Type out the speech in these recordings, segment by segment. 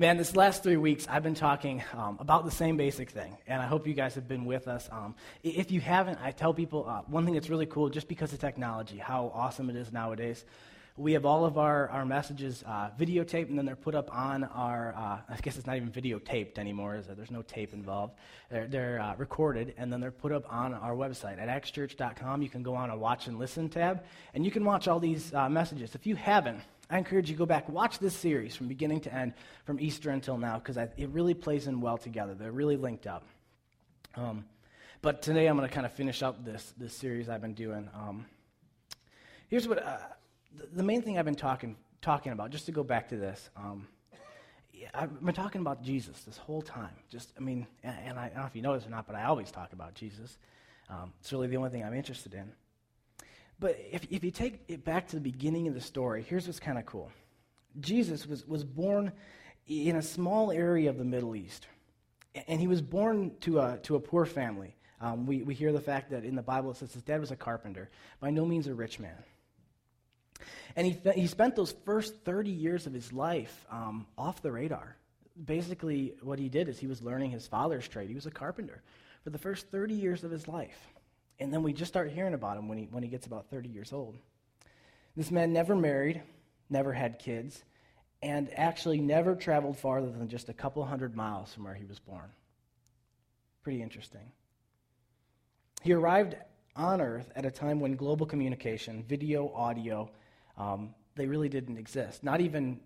Man, this last three weeks, I've been talking um, about the same basic thing, and I hope you guys have been with us. Um, if you haven't, I tell people uh, one thing that's really cool, just because of technology, how awesome it is nowadays. We have all of our, our messages uh, videotaped, and then they're put up on our, uh, I guess it's not even videotaped anymore, is there? there's no tape involved. They're, they're uh, recorded, and then they're put up on our website at axchurch.com. You can go on a watch and listen tab, and you can watch all these uh, messages. If you haven't, I encourage you to go back, watch this series from beginning to end, from Easter until now, because it really plays in well together. They're really linked up. Um, but today I'm going to kind of finish up this, this series I've been doing. Um, here's what uh, the, the, main thing I've been talking, talking about, just to go back to this. Um, I've been talking about Jesus this whole time. Just, I mean, and, I, I, don't know if you this or not, but I always talk about Jesus. Um, it's really the only thing I'm interested in. But if, if you take it back to the beginning of the story, here's what's kind of cool Jesus was, was born in a small area of the Middle East, and he was born to a, to a poor family. Um, we, we hear the fact that in the Bible it says his dad was a carpenter, by no means a rich man. And he, he spent those first 30 years of his life um, off the radar. Basically, what he did is he was learning his father's trade. He was a carpenter for the first 30 years of his life. And then we just start hearing about him when he, when he gets about 30 years old. This man never married, never had kids, and actually never traveled farther than just a couple hundred miles from where he was born. Pretty interesting. He arrived on Earth at a time when global communication, video, audio, um, they really didn't exist. Not even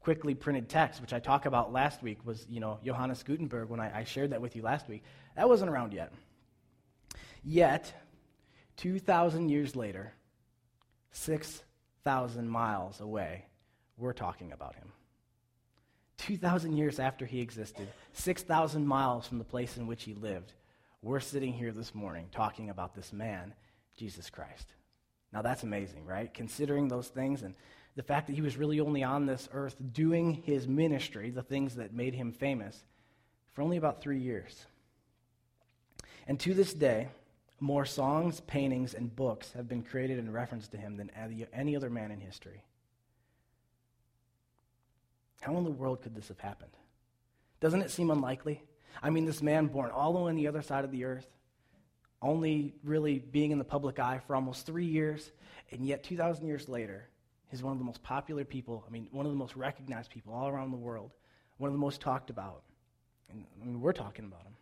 quickly printed text, which I talked about last week, was, you know, Johannes Gutenberg, when I, I shared that with you last week. That wasn't around yet. Yet, 2,000 years later, 6,000 miles away, we're talking about him. 2,000 years after he existed, 6,000 miles from the place in which he lived, we're sitting here this morning talking about this man, Jesus Christ. Now that's amazing, right? Considering those things and the fact that he was really only on this earth doing his ministry, the things that made him famous, for only about three years. And to this day, more songs, paintings, and books have been created in reference to him than any other man in history. How in the world could this have happened? Doesn't it seem unlikely? I mean, this man born all the way on the other side of the earth, only really being in the public eye for almost three years, and yet 2,000 years later, he's one of the most popular people, I mean, one of the most recognized people all around the world, one of the most talked about. And I mean, we're talking about him.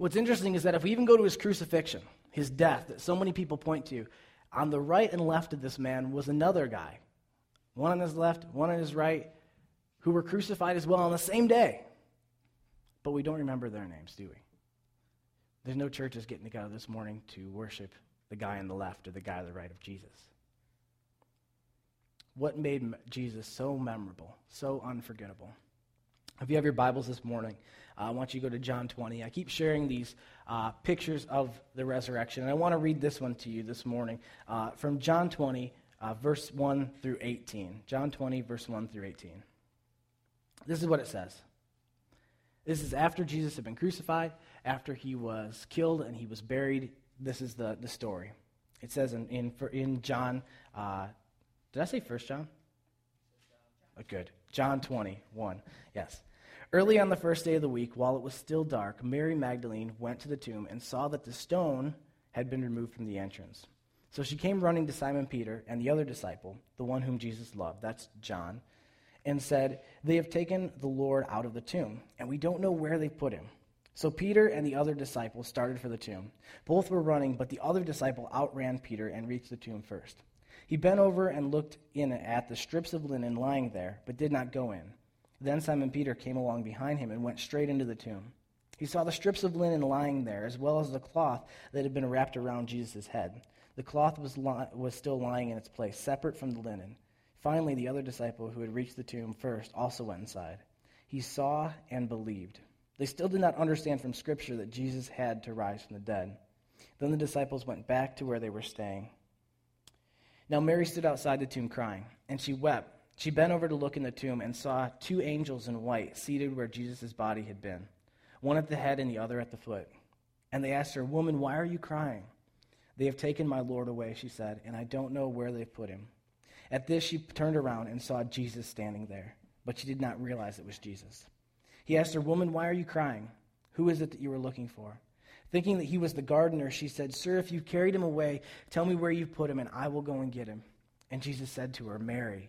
What's interesting is that if we even go to his crucifixion, his death, that so many people point to, on the right and left of this man was another guy, one on his left, one on his right, who were crucified as well on the same day. But we don't remember their names, do we? There's no churches getting together this morning to worship the guy on the left or the guy on the right of Jesus. What made Jesus so memorable, so unforgettable? If you have your Bibles this morning, I want you to go to John 20. I keep sharing these uh, pictures of the resurrection, and I want to read this one to you this morning uh, from John 20, uh, verse 1 through 18. John 20, verse 1 through 18. This is what it says. This is after Jesus had been crucified, after he was killed and he was buried. This is the, the story. It says in, in, in John, uh, did I say First John? Oh, good. John 21. Yes. Early on the first day of the week, while it was still dark, Mary Magdalene went to the tomb and saw that the stone had been removed from the entrance. So she came running to Simon Peter and the other disciple, the one whom Jesus loved, that's John, and said, They have taken the Lord out of the tomb, and we don't know where they put him. So Peter and the other disciple started for the tomb. Both were running, but the other disciple outran Peter and reached the tomb first. He bent over and looked in at the strips of linen lying there, but did not go in. Then Simon Peter came along behind him and went straight into the tomb. He saw the strips of linen lying there, as well as the cloth that had been wrapped around Jesus' head. The cloth was, li- was still lying in its place, separate from the linen. Finally, the other disciple who had reached the tomb first also went inside. He saw and believed. They still did not understand from Scripture that Jesus had to rise from the dead. Then the disciples went back to where they were staying. Now Mary stood outside the tomb crying, and she wept. She bent over to look in the tomb and saw two angels in white seated where Jesus' body had been, one at the head and the other at the foot. And they asked her, Woman, why are you crying? They have taken my Lord away, she said, and I don't know where they've put him. At this, she turned around and saw Jesus standing there, but she did not realize it was Jesus. He asked her, Woman, why are you crying? Who is it that you are looking for? Thinking that he was the gardener, she said, Sir, if you've carried him away, tell me where you've put him, and I will go and get him. And Jesus said to her, Mary.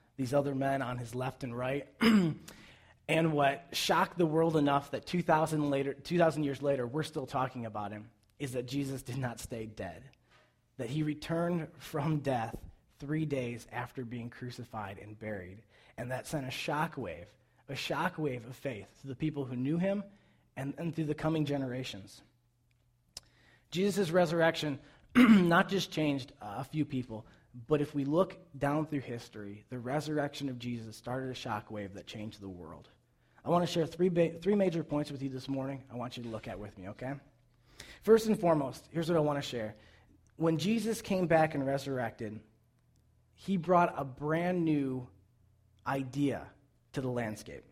these other men on his left and right, and what shocked the world enough that 2,000, later, 2,000 years later we're still talking about him, is that Jesus did not stay dead. That he returned from death three days after being crucified and buried. And that sent a shockwave, a shockwave of faith to the people who knew him and, and through the coming generations. Jesus' resurrection not just changed a few people, but if we look down through history, the resurrection of Jesus started a shockwave that changed the world. I want to share three, ba- three major points with you this morning. I want you to look at with me, okay? First and foremost, here's what I want to share. When Jesus came back and resurrected, he brought a brand new idea to the landscape.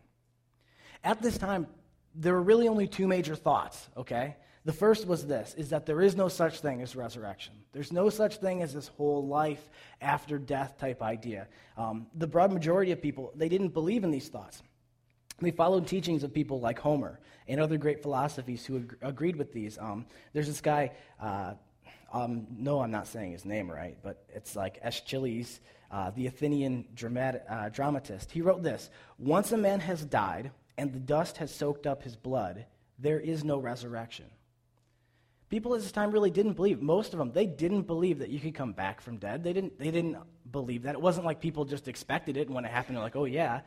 At this time, there were really only two major thoughts, okay? The first was this is that there is no such thing as resurrection. There's no such thing as this whole life after death type idea. Um, the broad majority of people, they didn't believe in these thoughts. They followed teachings of people like Homer and other great philosophies who ag- agreed with these. Um, there's this guy, uh, um, no, I'm not saying his name right, but it's like Aeschylus, uh, the Athenian dramat- uh, dramatist. He wrote this Once a man has died and the dust has soaked up his blood, there is no resurrection. People at this time really didn't believe. Most of them, they didn't believe that you could come back from dead. They didn't, they didn't believe that. It wasn't like people just expected it, and when it happened, they're like, oh, yeah.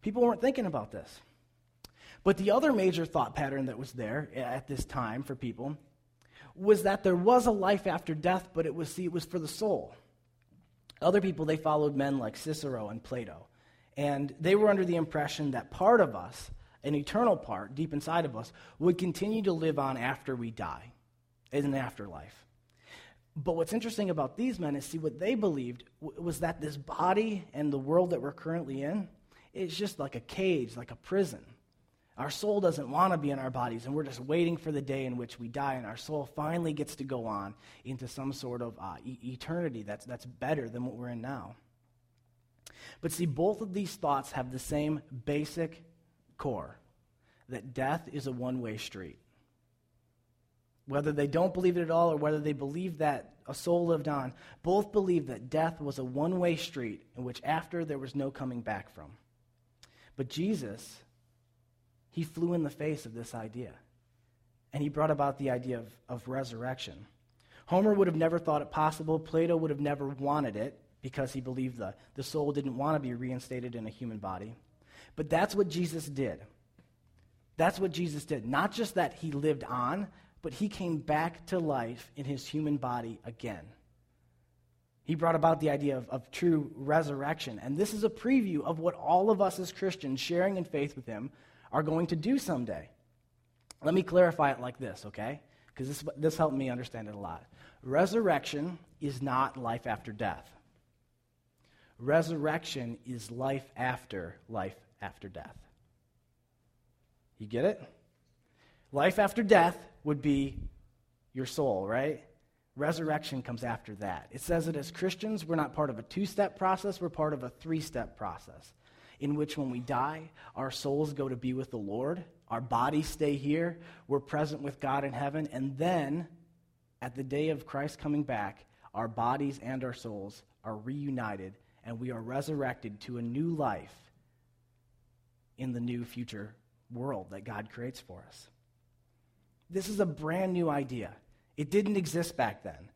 People weren't thinking about this. But the other major thought pattern that was there eh, at this time for people was that there was a life after death, but it was, see, it was for the soul. Other people, they followed men like Cicero and Plato. And they were under the impression that part of us, an eternal part deep inside of us, would continue to live on after we die in an afterlife. But what's interesting about these men is see what they believed was that this body and the world that we're currently in is just like a cage, like a prison. Our soul doesn't want to be in our bodies, and we're just waiting for the day in which we die, and our soul finally gets to go on into some sort of uh, e- eternity that's, that's better than what we're in now. But see, both of these thoughts have the same basic core that death is a one way street. Whether they don't believe it at all or whether they believe that a soul lived on, both believe that death was a one way street in which after there was no coming back from. But Jesus, he flew in the face of this idea. And he brought about the idea of, of resurrection. Homer would have never thought it possible. Plato would have never wanted it because he believed the, the soul didn't want to be reinstated in a human body. But that's what Jesus did. That's what Jesus did. Not just that he lived on, but he came back to life in his human body again. He brought about the idea of, of true resurrection. And this is a preview of what all of us as Christians sharing in faith with him are going to do someday. Let me clarify it like this, okay? Because this, this helped me understand it a lot. Resurrection is not life after death. Resurrection is life after life after death. You get it? Life after death would be your soul, right? Resurrection comes after that. It says that as Christians, we're not part of a two step process, we're part of a three step process in which when we die, our souls go to be with the Lord, our bodies stay here, we're present with God in heaven, and then at the day of Christ coming back, our bodies and our souls are reunited and we are resurrected to a new life in the new future world that God creates for us. This is a brand new idea. It didn't exist back then.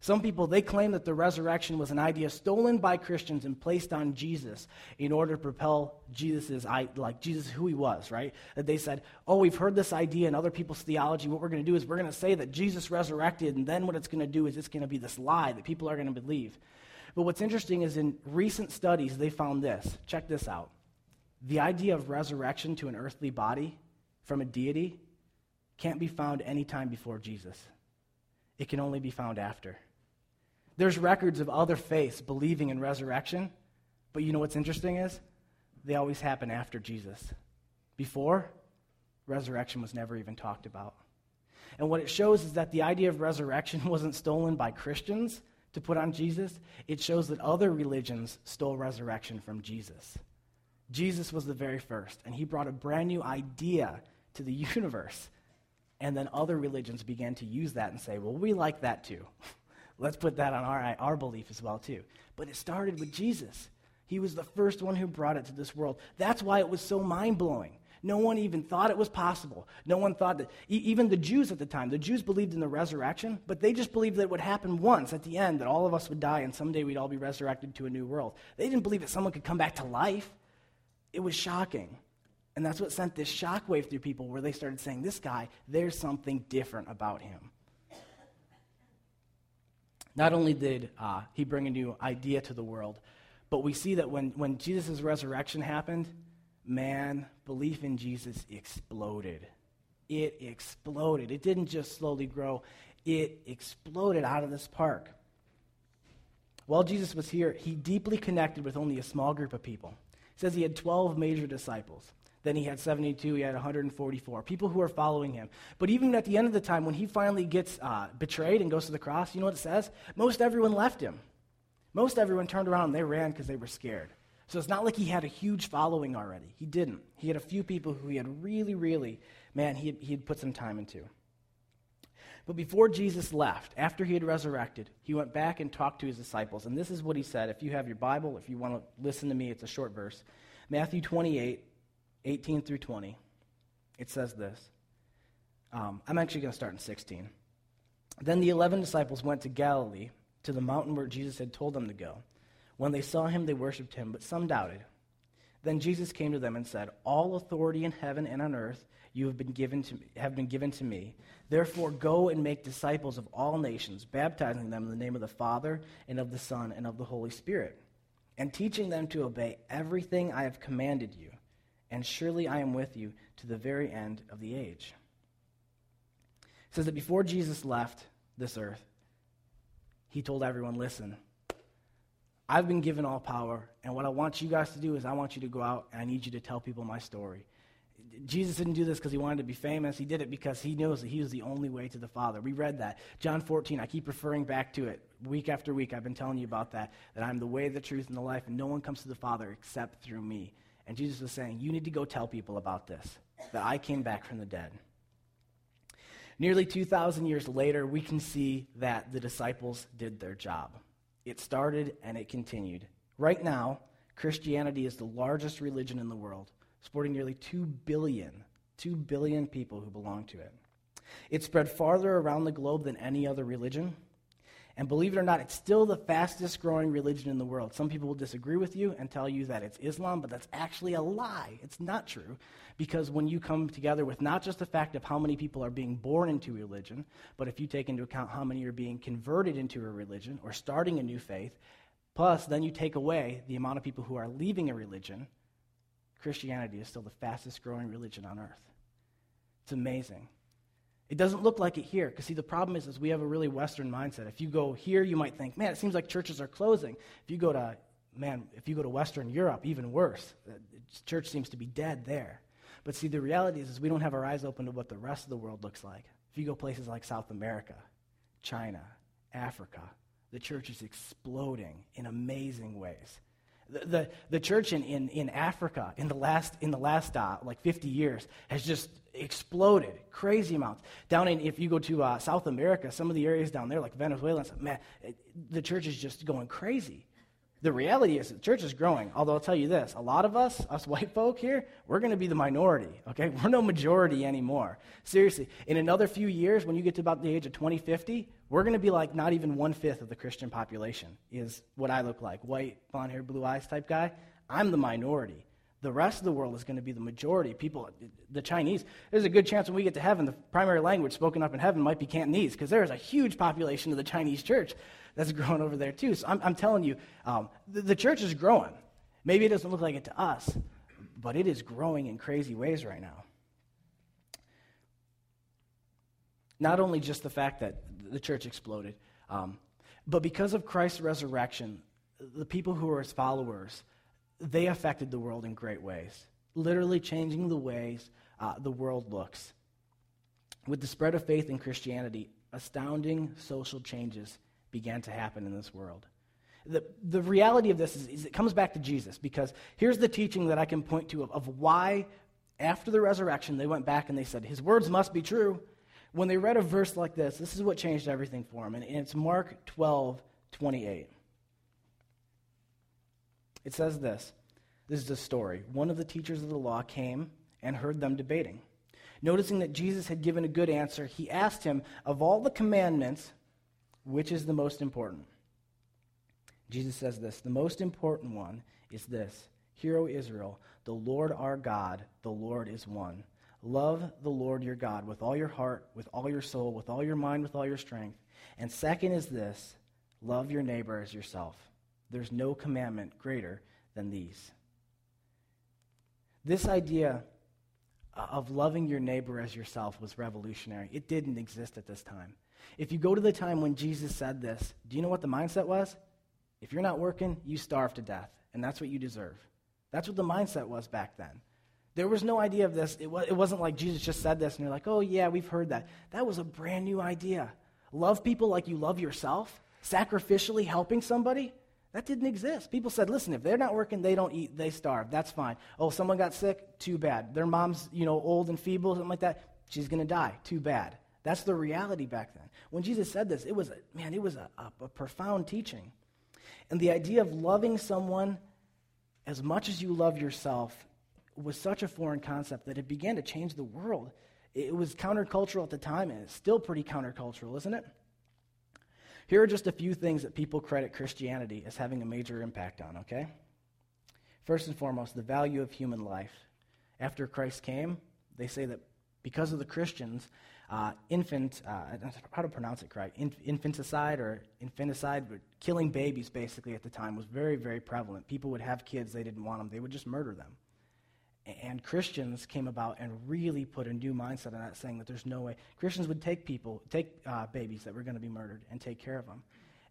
Some people, they claim that the resurrection was an idea stolen by Christians and placed on Jesus in order to propel Jesus' like Jesus who he was, right? That they said, oh, we've heard this idea in other people's theology. What we're going to do is we're going to say that Jesus resurrected, and then what it's going to do is it's going to be this lie that people are going to believe. But what's interesting is in recent studies, they found this. Check this out. the idea of resurrection to an earthly body from a deity can't be found any time before Jesus. It can only be found after. There's records of other faiths believing in resurrection, but you know what's interesting is they always happen after Jesus. Before, resurrection was never even talked about. And what it shows is that the idea of resurrection wasn't stolen by Christians to put on Jesus, it shows that other religions stole resurrection from Jesus. Jesus was the very first, and he brought a brand new idea to the universe. And then other religions began to use that and say, well, we like that too. Let's put that on our, our belief as well, too. But it started with Jesus. He was the first one who brought it to this world. That's why it was so mind blowing. No one even thought it was possible. No one thought that, even the Jews at the time, the Jews believed in the resurrection, but they just believed that it would happen once at the end, that all of us would die and someday we'd all be resurrected to a new world. They didn't believe that someone could come back to life. It was shocking. And that's what sent this shockwave through people where they started saying, This guy, there's something different about him. Not only did uh, he bring a new idea to the world, but we see that when, when Jesus' resurrection happened, man, belief in Jesus exploded. It exploded. It didn't just slowly grow, it exploded out of this park. While Jesus was here, he deeply connected with only a small group of people. It says he had 12 major disciples. Then he had 72, he had 144, people who are following him. But even at the end of the time, when he finally gets uh, betrayed and goes to the cross, you know what it says? Most everyone left him. Most everyone turned around and they ran because they were scared. So it's not like he had a huge following already. He didn't. He had a few people who he had really, really, man, he had, he had put some time into. But before Jesus left, after he had resurrected, he went back and talked to his disciples. And this is what he said. If you have your Bible, if you want to listen to me, it's a short verse. Matthew 28, 18 through 20, it says this. Um, I'm actually going to start in 16. Then the eleven disciples went to Galilee, to the mountain where Jesus had told them to go. When they saw him, they worshipped him, but some doubted. Then Jesus came to them and said, All authority in heaven and on earth you have been given to, me, have been given to me. Therefore, go and make disciples of all nations, baptizing them in the name of the Father, and of the Son, and of the Holy Spirit, and teaching them to obey everything I have commanded you and surely I am with you to the very end of the age. It says that before Jesus left this earth, he told everyone, Listen, I've been given all power, and what I want you guys to do is I want you to go out and I need you to tell people my story. Jesus didn't do this because he wanted to be famous. He did it because he knows that he was the only way to the Father. We read that. John 14, I keep referring back to it. Week after week, I've been telling you about that, that I'm the way, the truth, and the life, and no one comes to the Father except through me. And Jesus was saying, You need to go tell people about this, that I came back from the dead. Nearly 2,000 years later, we can see that the disciples did their job. It started and it continued. Right now, Christianity is the largest religion in the world, supporting nearly 2 billion, 2 billion people who belong to it. It spread farther around the globe than any other religion. And believe it or not, it's still the fastest growing religion in the world. Some people will disagree with you and tell you that it's Islam, but that's actually a lie. It's not true. Because when you come together with not just the fact of how many people are being born into a religion, but if you take into account how many are being converted into a religion or starting a new faith, plus then you take away the amount of people who are leaving a religion, Christianity is still the fastest growing religion on earth. It's amazing. It doesn't look like it here. Because, see, the problem is, is we have a really Western mindset. If you go here, you might think, man, it seems like churches are closing. If you go to, man, if you go to Western Europe, even worse. Uh, church seems to be dead there. But see, the reality is, is we don't have our eyes open to what the rest of the world looks like. If you go places like South America, China, Africa, the church is exploding in amazing ways. The, the, church in, in, in Africa in the last, in the last uh, like 50 years has just exploded, crazy amounts. Down in, if you go to uh, South America, some of the areas down there, like Venezuela, man, it, the church is just going crazy. The reality is the church is growing. Although I'll tell you this, a lot of us, us white folk here, we're going to be the minority, okay? We're no majority anymore. Seriously, in another few years, when you get to about the age of 2050, we're going to be like not even one fifth of the Christian population, is what I look like. White, blonde hair, blue eyes type guy. I'm the minority. The rest of the world is going to be the majority. People, the Chinese, there's a good chance when we get to heaven, the primary language spoken up in heaven might be Cantonese, because there is a huge population of the Chinese church that's growing over there too. So I'm, I'm telling you, um, the, the church is growing. Maybe it doesn't look like it to us, but it is growing in crazy ways right now. Not only just the fact that the church exploded, um, but because of Christ's resurrection, the people who were his followers, they affected the world in great ways, literally changing the ways uh, the world looks. With the spread of faith in Christianity, astounding social changes began to happen in this world. The, the reality of this is, is it comes back to Jesus because here's the teaching that I can point to of, of why, after the resurrection, they went back and they said, His words must be true. When they read a verse like this, this is what changed everything for them. And it's Mark 12, 28. It says this this is a story. One of the teachers of the law came and heard them debating. Noticing that Jesus had given a good answer, he asked him, Of all the commandments, which is the most important? Jesus says this The most important one is this Hear, O Israel, the Lord our God, the Lord is one. Love the Lord your God with all your heart, with all your soul, with all your mind, with all your strength. And second is this love your neighbor as yourself. There's no commandment greater than these. This idea of loving your neighbor as yourself was revolutionary. It didn't exist at this time. If you go to the time when Jesus said this, do you know what the mindset was? If you're not working, you starve to death, and that's what you deserve. That's what the mindset was back then. There was no idea of this. It, was, it wasn't like Jesus just said this and you're like, oh, yeah, we've heard that. That was a brand new idea. Love people like you love yourself, sacrificially helping somebody. That didn't exist. People said, listen, if they're not working, they don't eat, they starve. That's fine. Oh, someone got sick? Too bad. Their mom's, you know, old and feeble, something like that. She's going to die. Too bad. That's the reality back then. When Jesus said this, it was, a, man, it was a, a, a profound teaching. And the idea of loving someone as much as you love yourself was such a foreign concept that it began to change the world. It was countercultural at the time, and it's still pretty countercultural, isn't it? Here are just a few things that people credit Christianity as having a major impact on, okay? First and foremost, the value of human life. After Christ came, they say that because of the Christians, uh, infant, uh, how to pronounce it correct, infanticide or infanticide, killing babies basically at the time was very, very prevalent. People would have kids, they didn't want them, they would just murder them. And Christians came about and really put a new mindset on that, saying that there's no way. Christians would take people, take uh, babies that were going to be murdered and take care of them.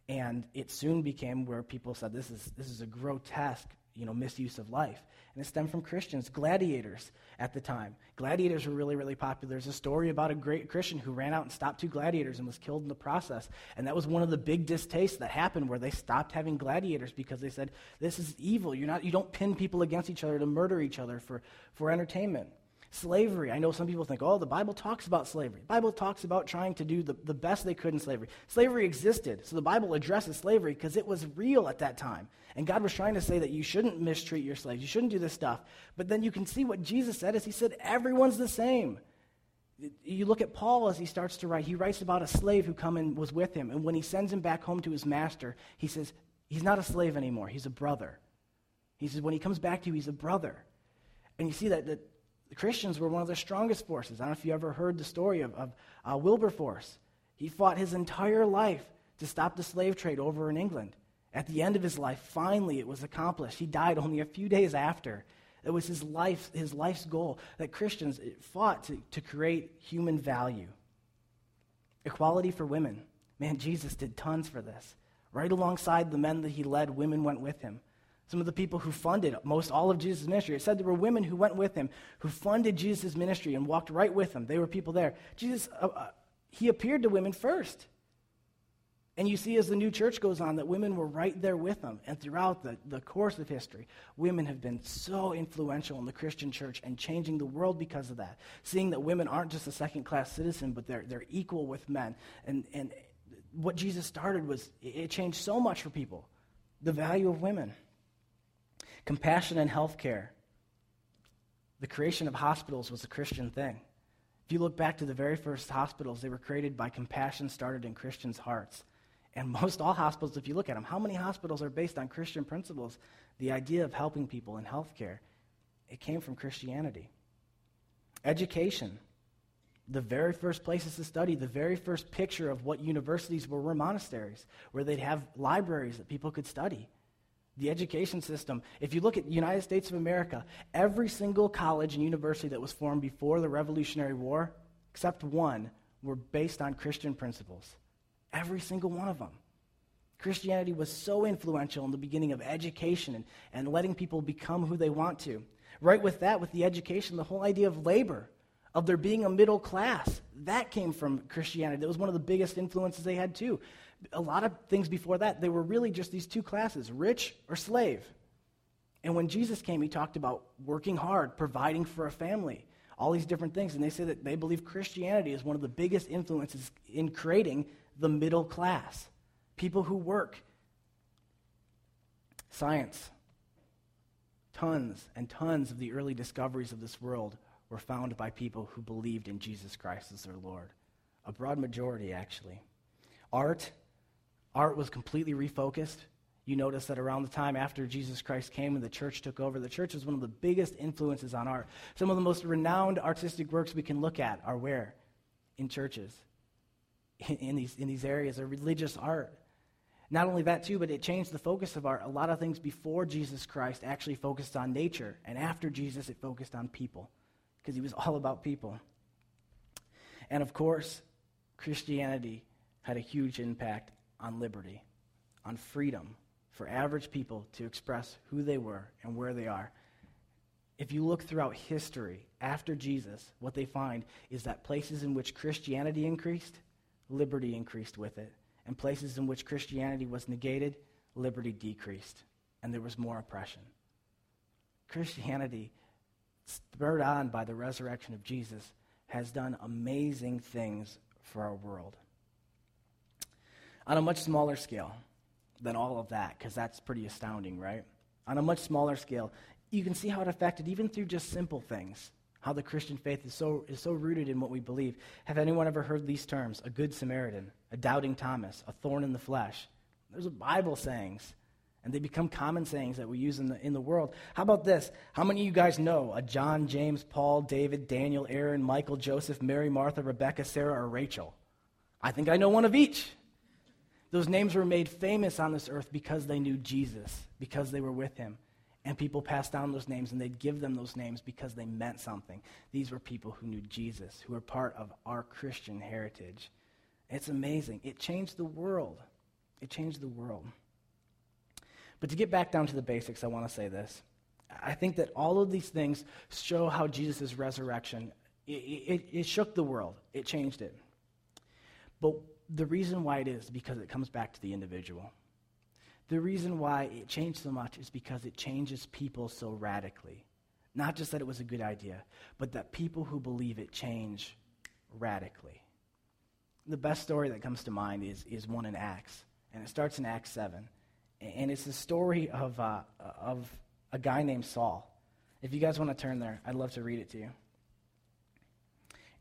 And it soon became where people said this is, this is a grotesque you know, misuse of life. And it stemmed from Christians, gladiators at the time. Gladiators were really, really popular. There's a story about a great Christian who ran out and stopped two gladiators and was killed in the process. And that was one of the big distastes that happened where they stopped having gladiators because they said, this is evil. You're not, you don't pin people against each other to murder each other for, for entertainment. Slavery. I know some people think, oh, the Bible talks about slavery. The Bible talks about trying to do the, the best they could in slavery. Slavery existed, so the Bible addresses slavery because it was real at that time. And God was trying to say that you shouldn't mistreat your slaves, you shouldn't do this stuff. But then you can see what Jesus said is he said, everyone's the same. You look at Paul as he starts to write, he writes about a slave who come and was with him. And when he sends him back home to his master, he says, he's not a slave anymore, he's a brother. He says, when he comes back to you, he's a brother. And you see that, that the Christians were one of the strongest forces. I don't know if you ever heard the story of, of uh, Wilberforce. He fought his entire life to stop the slave trade over in England. At the end of his life, finally it was accomplished. He died only a few days after. It was his, life, his life's goal that Christians fought to, to create human value. Equality for women. Man, Jesus did tons for this. Right alongside the men that he led, women went with him. Some of the people who funded most all of Jesus' ministry. It said there were women who went with him, who funded Jesus' ministry and walked right with him. They were people there. Jesus, uh, uh, he appeared to women first. And you see as the new church goes on that women were right there with him. And throughout the, the course of history, women have been so influential in the Christian church and changing the world because of that. Seeing that women aren't just a second class citizen, but they're, they're equal with men. And, and what Jesus started was, it changed so much for people the value of women. Compassion in healthcare. The creation of hospitals was a Christian thing. If you look back to the very first hospitals, they were created by compassion started in Christians' hearts. And most all hospitals, if you look at them, how many hospitals are based on Christian principles? The idea of helping people in healthcare, it came from Christianity. Education. The very first places to study, the very first picture of what universities were were monasteries, where they'd have libraries that people could study. The education system, if you look at the United States of America, every single college and university that was formed before the Revolutionary War, except one, were based on Christian principles. Every single one of them. Christianity was so influential in the beginning of education and, and letting people become who they want to. Right with that, with the education, the whole idea of labor, of there being a middle class, that came from Christianity. That was one of the biggest influences they had, too. A lot of things before that, they were really just these two classes rich or slave. And when Jesus came, he talked about working hard, providing for a family, all these different things. And they say that they believe Christianity is one of the biggest influences in creating the middle class people who work. Science. Tons and tons of the early discoveries of this world were found by people who believed in Jesus Christ as their Lord. A broad majority, actually. Art. Art was completely refocused. You notice that around the time after Jesus Christ came and the church took over, the church was one of the biggest influences on art. Some of the most renowned artistic works we can look at are where? In churches. In, in these, in these areas of religious art. Not only that, too, but it changed the focus of art. A lot of things before Jesus Christ actually focused on nature, and after Jesus, it focused on people, because he was all about people. And of course, Christianity had a huge impact on liberty, on freedom for average people to express who they were and where they are. If you look throughout history after Jesus, what they find is that places in which Christianity increased, liberty increased with it and places in which Christianity was negated, liberty decreased, and there was more oppression. Christianity, spurred on by the resurrection of Jesus, has done amazing things for our world. On a much smaller scale than all of that, because that's pretty astounding, right? On a much smaller scale, you can see how it affected even through just simple things how the Christian faith is so, is so rooted in what we believe. Have anyone ever heard these terms? A good Samaritan, a doubting Thomas, a thorn in the flesh. Those are Bible sayings, and they become common sayings that we use in the, in the world. How about this? How many of you guys know a John, James, Paul, David, Daniel, Aaron, Michael, Joseph, Mary, Martha, Rebecca, Sarah, or Rachel? I think I know one of each. Those names were made famous on this earth because they knew Jesus, because they were with him. And people passed down those names and they'd give them those names because they meant something. These were people who knew Jesus, who were part of our Christian heritage. It's amazing. It changed the world. It changed the world. But to get back down to the basics, I want to say this. I think that all of these things show how Jesus' resurrection, it, it, it shook the world. It changed it. But the reason why it is because it comes back to the individual. The reason why it changed so much is because it changes people so radically. Not just that it was a good idea, but that people who believe it change radically. The best story that comes to mind is, is one in Acts, and it starts in Acts 7. And it's the story of, uh, of a guy named Saul. If you guys want to turn there, I'd love to read it to you.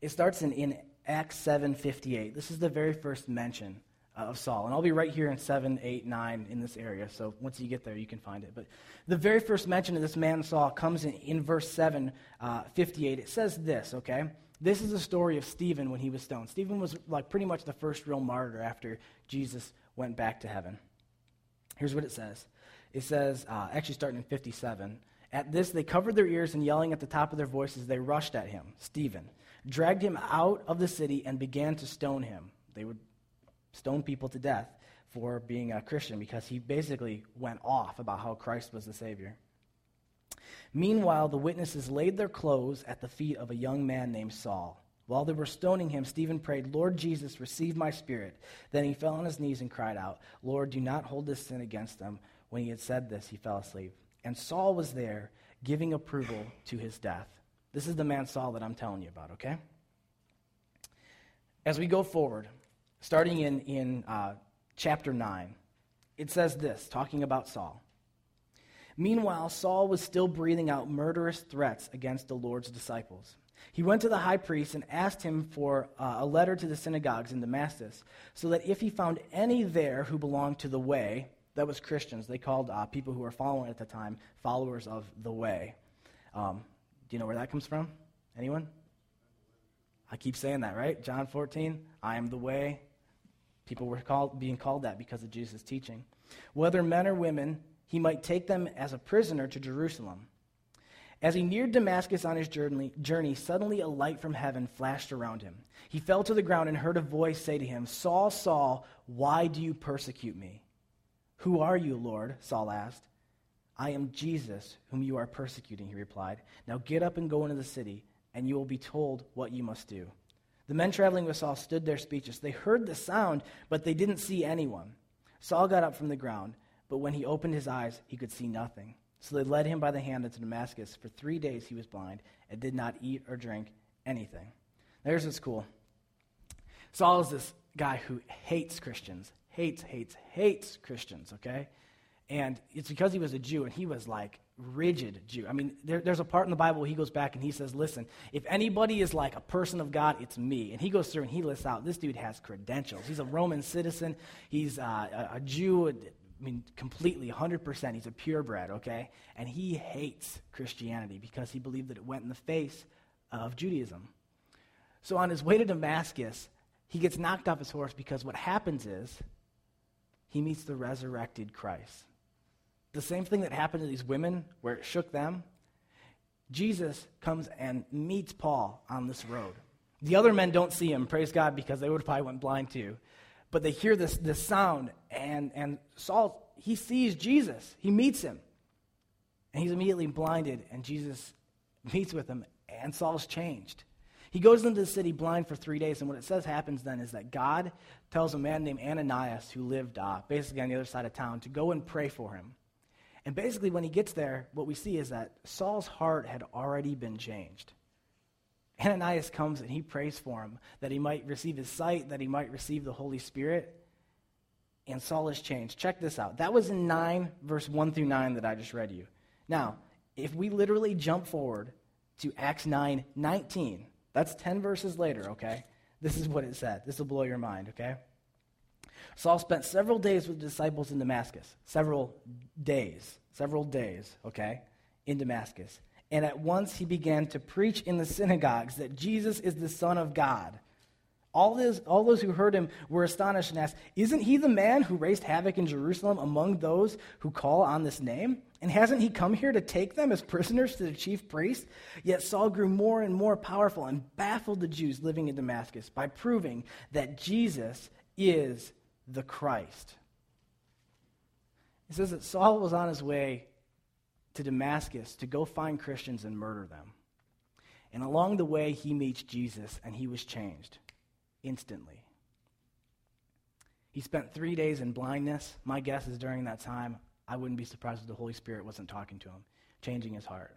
It starts in, in Acts 7:58. This is the very first mention of Saul. And I'll be right here in 7, 8, 9 in this area. So once you get there, you can find it. But the very first mention of this man Saul comes in, in verse 7, uh, 58. It says this, okay? This is the story of Stephen when he was stoned. Stephen was like pretty much the first real martyr after Jesus went back to heaven. Here's what it says. It says, uh, actually starting in 57, at this they covered their ears and yelling at the top of their voices, they rushed at him, Stephen, dragged him out of the city and began to stone him. They would stone people to death for being a Christian because he basically went off about how Christ was the Savior. Meanwhile, the witnesses laid their clothes at the feet of a young man named Saul. While they were stoning him, Stephen prayed, Lord Jesus, receive my spirit. Then he fell on his knees and cried out, Lord, do not hold this sin against them. When he had said this, he fell asleep. And Saul was there, giving approval to his death. This is the man Saul that I'm telling you about, okay? As we go forward, starting in, in uh, chapter 9. It says this, talking about Saul. Meanwhile, Saul was still breathing out murderous threats against the Lord's disciples. He went to the high priest and asked him for uh, a letter to the synagogues in Damascus, so that if he found any there who belonged to the way, that was Christians. They called uh, people who were following at the time followers of the way. Um, do you know where that comes from? Anyone? I keep saying that, right? John 14, I am the way, People were called, being called that because of Jesus' teaching. Whether men or women, he might take them as a prisoner to Jerusalem. As he neared Damascus on his journey, journey, suddenly a light from heaven flashed around him. He fell to the ground and heard a voice say to him, Saul, Saul, why do you persecute me? Who are you, Lord? Saul asked. I am Jesus, whom you are persecuting, he replied. Now get up and go into the city, and you will be told what you must do. The men traveling with Saul stood there speechless. They heard the sound, but they didn't see anyone. Saul got up from the ground, but when he opened his eyes, he could see nothing. So they led him by the hand into Damascus. For three days he was blind and did not eat or drink anything. There's what's cool. Saul is this guy who hates Christians, hates, hates, hates Christians, okay? And it's because he was a Jew and he was like rigid Jew. I mean, there, there's a part in the Bible where he goes back and he says, Listen, if anybody is like a person of God, it's me. And he goes through and he lists out this dude has credentials. He's a Roman citizen, he's uh, a, a Jew, I mean, completely, 100%. He's a purebred, okay? And he hates Christianity because he believed that it went in the face of Judaism. So on his way to Damascus, he gets knocked off his horse because what happens is he meets the resurrected Christ. The same thing that happened to these women, where it shook them, Jesus comes and meets Paul on this road. The other men don't see him, praise God, because they would have probably went blind too. But they hear this, this sound, and, and Saul, he sees Jesus. He meets him. And he's immediately blinded, and Jesus meets with him, and Saul's changed. He goes into the city blind for three days, and what it says happens then is that God tells a man named Ananias, who lived uh, basically on the other side of town, to go and pray for him. And basically, when he gets there, what we see is that Saul's heart had already been changed. Ananias comes and he prays for him that he might receive his sight, that he might receive the Holy Spirit. And Saul is changed. Check this out. That was in 9, verse 1 through 9 that I just read you. Now, if we literally jump forward to Acts 9 19, that's 10 verses later, okay? This is what it said. This will blow your mind, okay? Saul spent several days with the disciples in Damascus. Several days. Several days, okay? In Damascus and at once he began to preach in the synagogues that Jesus is the Son of God. All, this, all those who heard him were astonished and asked, Isn't he the man who raised havoc in Jerusalem among those who call on this name? And hasn't he come here to take them as prisoners to the chief priest? Yet Saul grew more and more powerful and baffled the Jews living in Damascus by proving that Jesus is the Christ. It says that Saul was on his way to Damascus to go find Christians and murder them. And along the way, he meets Jesus and he was changed instantly. He spent three days in blindness. My guess is during that time, I wouldn't be surprised if the Holy Spirit wasn't talking to him, changing his heart.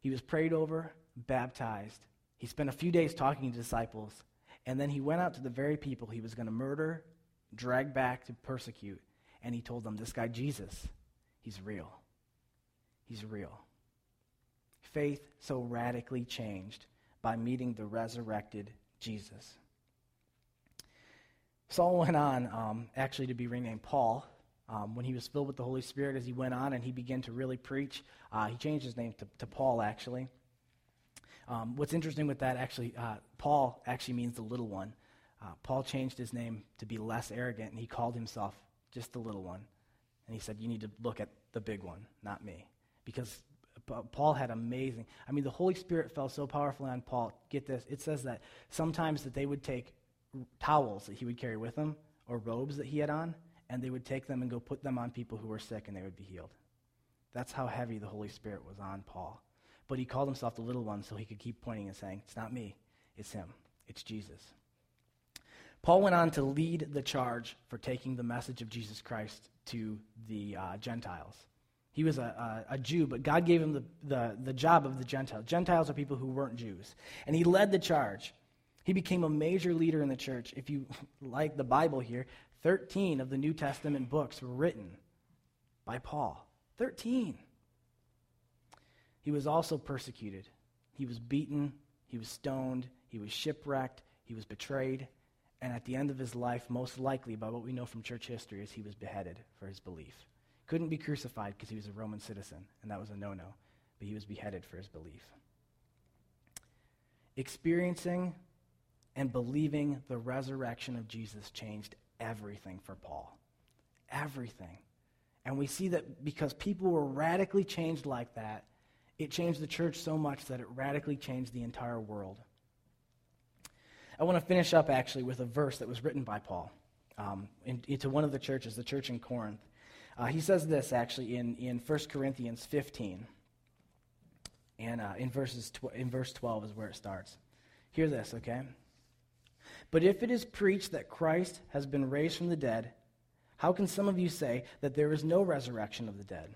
He was prayed over, baptized. He spent a few days talking to disciples, and then he went out to the very people he was going to murder, drag back to persecute, and he told them, This guy, Jesus, he's real. He's real. Faith so radically changed by meeting the resurrected Jesus. Saul went on um, actually to be renamed Paul. Um, when he was filled with the Holy Spirit as he went on and he began to really preach, uh, he changed his name to, to Paul, actually. Um, what's interesting with that, actually, uh, Paul actually means the little one. Uh, Paul changed his name to be less arrogant, and he called himself just the little one. And he said, You need to look at the big one, not me because Paul had amazing. I mean, the Holy Spirit fell so powerfully on Paul. Get this. It says that sometimes that they would take towels that he would carry with him or robes that he had on, and they would take them and go put them on people who were sick and they would be healed. That's how heavy the Holy Spirit was on Paul. But he called himself the little one so he could keep pointing and saying, It's not me, it's him, it's Jesus. Paul went on to lead the charge for taking the message of Jesus Christ to the uh, Gentiles. He was a, a, a, Jew, but God gave him the, the, the job of the Gentiles. Gentiles are people who weren't Jews. And he led the charge. He became a major leader in the church. If you like the Bible here, 13 of the New Testament books were written by Paul. 13. He was also persecuted. He was beaten. He was stoned. He was shipwrecked. He was betrayed. And at the end of his life, most likely, by what we know from church history, is he was beheaded for his belief couldn't be crucified because he was a Roman citizen, and that was a no no, but he was beheaded for his belief. Experiencing and believing the resurrection of Jesus changed everything for Paul. Everything. And we see that because people were radically changed like that, it changed the church so much that it radically changed the entire world. I want to finish up actually with a verse that was written by Paul um, in, into one of the churches, the church in Corinth. Uh, he says this actually in, in 1 Corinthians 15. And uh, in, verses tw- in verse 12 is where it starts. Hear this, okay? But if it is preached that Christ has been raised from the dead, how can some of you say that there is no resurrection of the dead?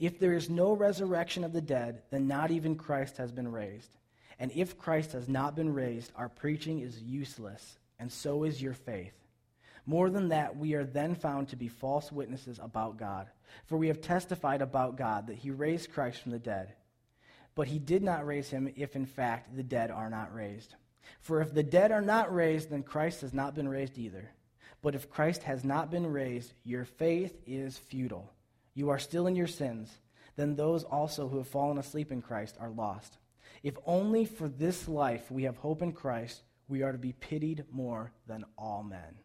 If there is no resurrection of the dead, then not even Christ has been raised. And if Christ has not been raised, our preaching is useless, and so is your faith. More than that, we are then found to be false witnesses about God. For we have testified about God that he raised Christ from the dead. But he did not raise him if, in fact, the dead are not raised. For if the dead are not raised, then Christ has not been raised either. But if Christ has not been raised, your faith is futile. You are still in your sins. Then those also who have fallen asleep in Christ are lost. If only for this life we have hope in Christ, we are to be pitied more than all men.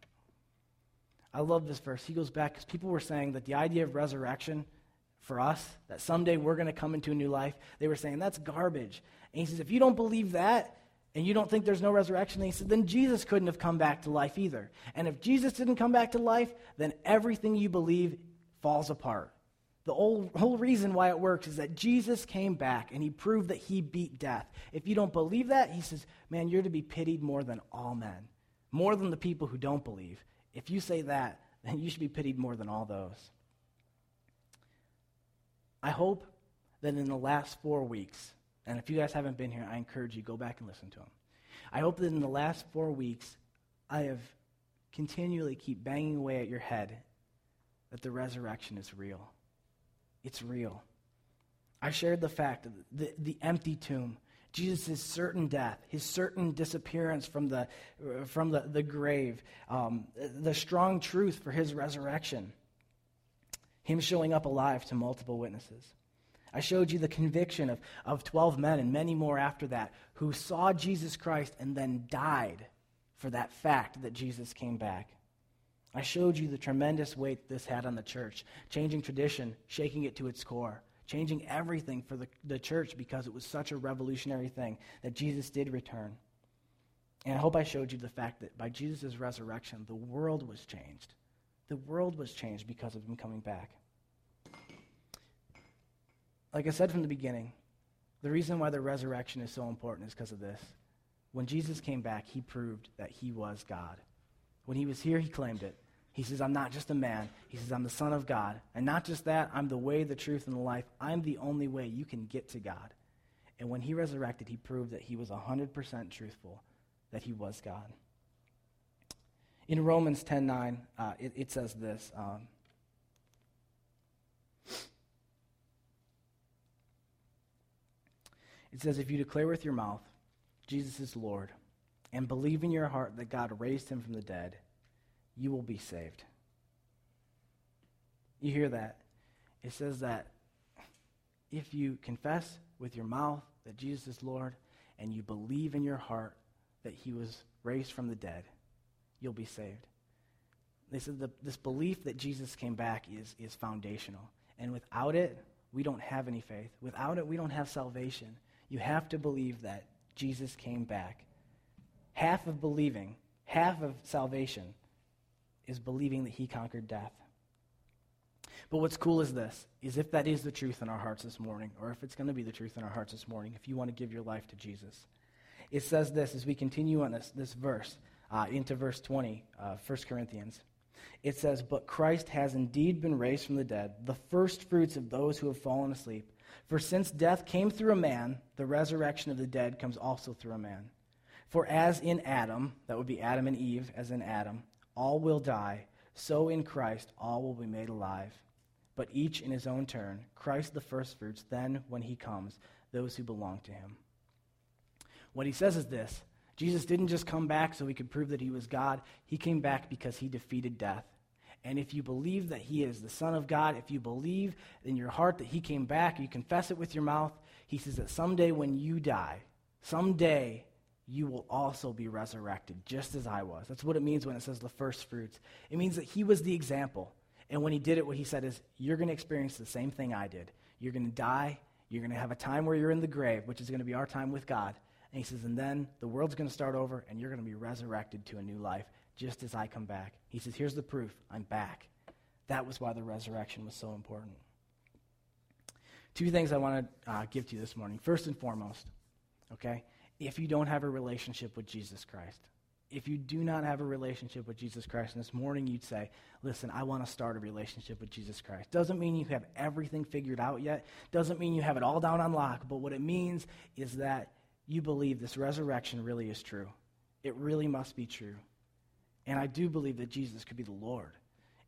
I love this verse. He goes back because people were saying that the idea of resurrection for us, that someday we're going to come into a new life, they were saying that's garbage. And he says, if you don't believe that, and you don't think there's no resurrection, he said, then Jesus couldn't have come back to life either. And if Jesus didn't come back to life, then everything you believe falls apart. The whole, whole reason why it works is that Jesus came back and he proved that he beat death. If you don't believe that, he says, man, you're to be pitied more than all men, more than the people who don't believe. If you say that, then you should be pitied more than all those. I hope that in the last four weeks, and if you guys haven't been here, I encourage you, go back and listen to them. I hope that in the last four weeks, I have continually keep banging away at your head that the resurrection is real it's real. I shared the fact of the, the empty tomb, Jesus' certain death, his certain disappearance from the, from the, the grave, um, the strong truth for his resurrection, him showing up alive to multiple witnesses. I showed you the conviction of, of 12 men and many more after that who saw Jesus Christ and then died for that fact that Jesus came back. I showed you the tremendous weight this had on the church, changing tradition, shaking it to its core, changing everything for the, the church because it was such a revolutionary thing that Jesus did return. And I hope I showed you the fact that by Jesus' resurrection, the world was changed. The world was changed because of him coming back. Like I said from the beginning, the reason why the resurrection is so important is because of this. When Jesus came back, he proved that he was God. When he was here, he claimed it. He says, I'm not just a man. He says, I'm the Son of God. And not just that, I'm the way, the truth, and the life. I'm the only way you can get to God. And when he resurrected, he proved that he was 100% truthful, that he was God. In Romans 10.9, uh, it, it, says this. Um, it says, if you declare with your mouth, Jesus is Lord, and believe in your heart that God raised him from the dead, you will be saved. You hear that? It says that if you confess with your mouth that Jesus is Lord and you believe in your heart that he was raised from the dead, you'll be saved. They said the, this belief that Jesus came back is, is foundational. And without it, we don't have any faith. Without it, we don't have salvation. You have to believe that Jesus came back. Half of believing, half of salvation is believing that he conquered death. But what's cool is this, is if that is the truth in our hearts this morning, or if it's going to be the truth in our hearts this morning, if you want to give your life to Jesus, it says this as we continue on this, this verse uh, into verse 20, uh, 1 Corinthians. It says, But Christ has indeed been raised from the dead, the first fruits of those who have fallen asleep. For since death came through a man, the resurrection of the dead comes also through a man. For as in Adam, that would be Adam and Eve, as in Adam, all will die, so in Christ all will be made alive. But each in his own turn, Christ the firstfruits, then when he comes, those who belong to him. What he says is this Jesus didn't just come back so he could prove that he was God, he came back because he defeated death. And if you believe that he is the Son of God, if you believe in your heart that he came back, you confess it with your mouth, he says that someday when you die, someday you will also be resurrected, just as I was. That's what it means when it says the first fruits. It means that he was the example. And when he did it, what he said is, You're going to experience the same thing I did. You're going to die. You're going to have a time where you're in the grave, which is going to be our time with God. And he says, And then the world's going to start over, and you're going to be resurrected to a new life just as I come back. He says, Here's the proof I'm back. That was why the resurrection was so important. Two things I want to uh, give to you this morning. First and foremost, okay, if you don't have a relationship with Jesus Christ, if you do not have a relationship with Jesus Christ, and this morning you'd say, Listen, I want to start a relationship with Jesus Christ. Doesn't mean you have everything figured out yet, doesn't mean you have it all down on lock, but what it means is that you believe this resurrection really is true. It really must be true. And I do believe that Jesus could be the Lord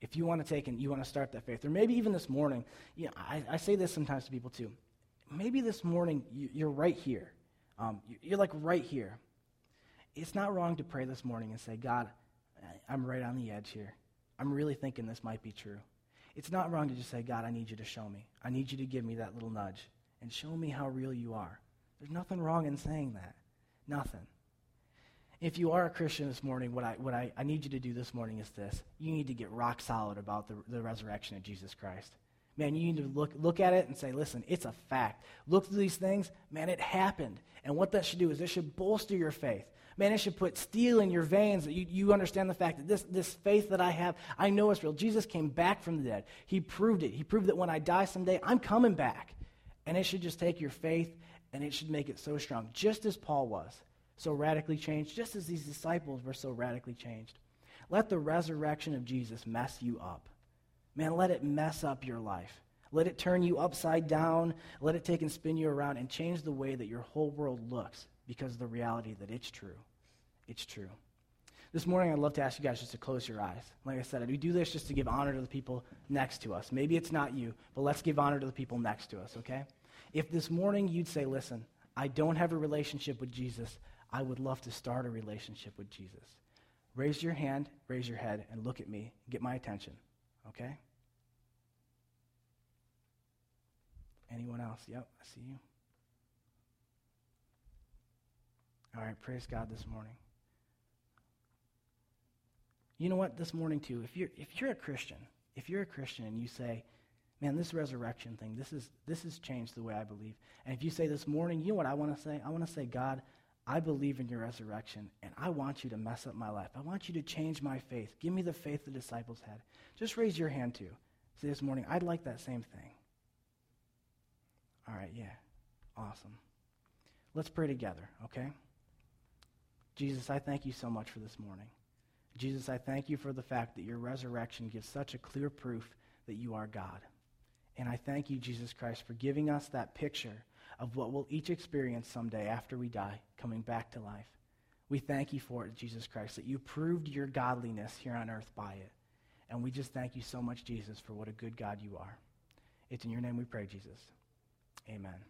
if you want to take and you want to start that faith, or maybe even this morning, you know, I, I say this sometimes to people too. Maybe this morning you, are right here. Um, you're like right here. It's not wrong to pray this morning and say, God, I'm right on the edge here. I'm really thinking this might be true. It's not wrong to just say, God, I need you to show me. I need you to give me that little nudge and show me how real you are. There's nothing wrong in saying that. Nothing. If you are a Christian this morning, what I, what I, I need you to do this morning is this. You need to get rock solid about the, the resurrection of Jesus Christ. Man, you need to look, look at it and say, listen, it's a fact. Look through these things. Man, it happened. And what that should do is it should bolster your faith. Man, it should put steel in your veins that you, you understand the fact that this, this faith that I have, I know it's real. Jesus came back from the dead. He proved it. He proved that when I die someday, I'm coming back. And it should just take your faith and it should make it so strong, just as Paul was so radically changed, just as these disciples were so radically changed. Let the resurrection of Jesus mess you up. Man, let it mess up your life. Let it turn you upside down. Let it take and spin you around and change the way that your whole world looks because of the reality that it's true. It's true. This morning, I'd love to ask you guys just to close your eyes. Like I said, we do this just to give honor to the people next to us. Maybe it's not you, but let's give honor to the people next to us, okay? If this morning you'd say, listen, I don't have a relationship with Jesus, I would love to start a relationship with Jesus. Raise your hand, raise your head, and look at me. Get my attention. Okay? Anyone else? Yep, I see you. All right, praise God this morning. You know what? This morning too, if you're if you're a Christian, if you're a Christian and you say, "Man, this resurrection thing, this is this has changed the way I believe," and if you say this morning, you know what I want to say? I want to say, God, I believe in your resurrection, and I want you to mess up my life. I want you to change my faith. Give me the faith the disciples had. Just raise your hand too. Say this morning, I'd like that same thing. All right, yeah. Awesome. Let's pray together, okay? Jesus, I thank you so much for this morning. Jesus, I thank you for the fact that your resurrection gives such a clear proof that you are God. And I thank you, Jesus Christ, for giving us that picture of what we'll each experience someday after we die, coming back to life. We thank you for it, Jesus Christ, that you proved your godliness here on earth by it. And we just thank you so much, Jesus, for what a good God you are. It's in your name we pray, Jesus. Amen.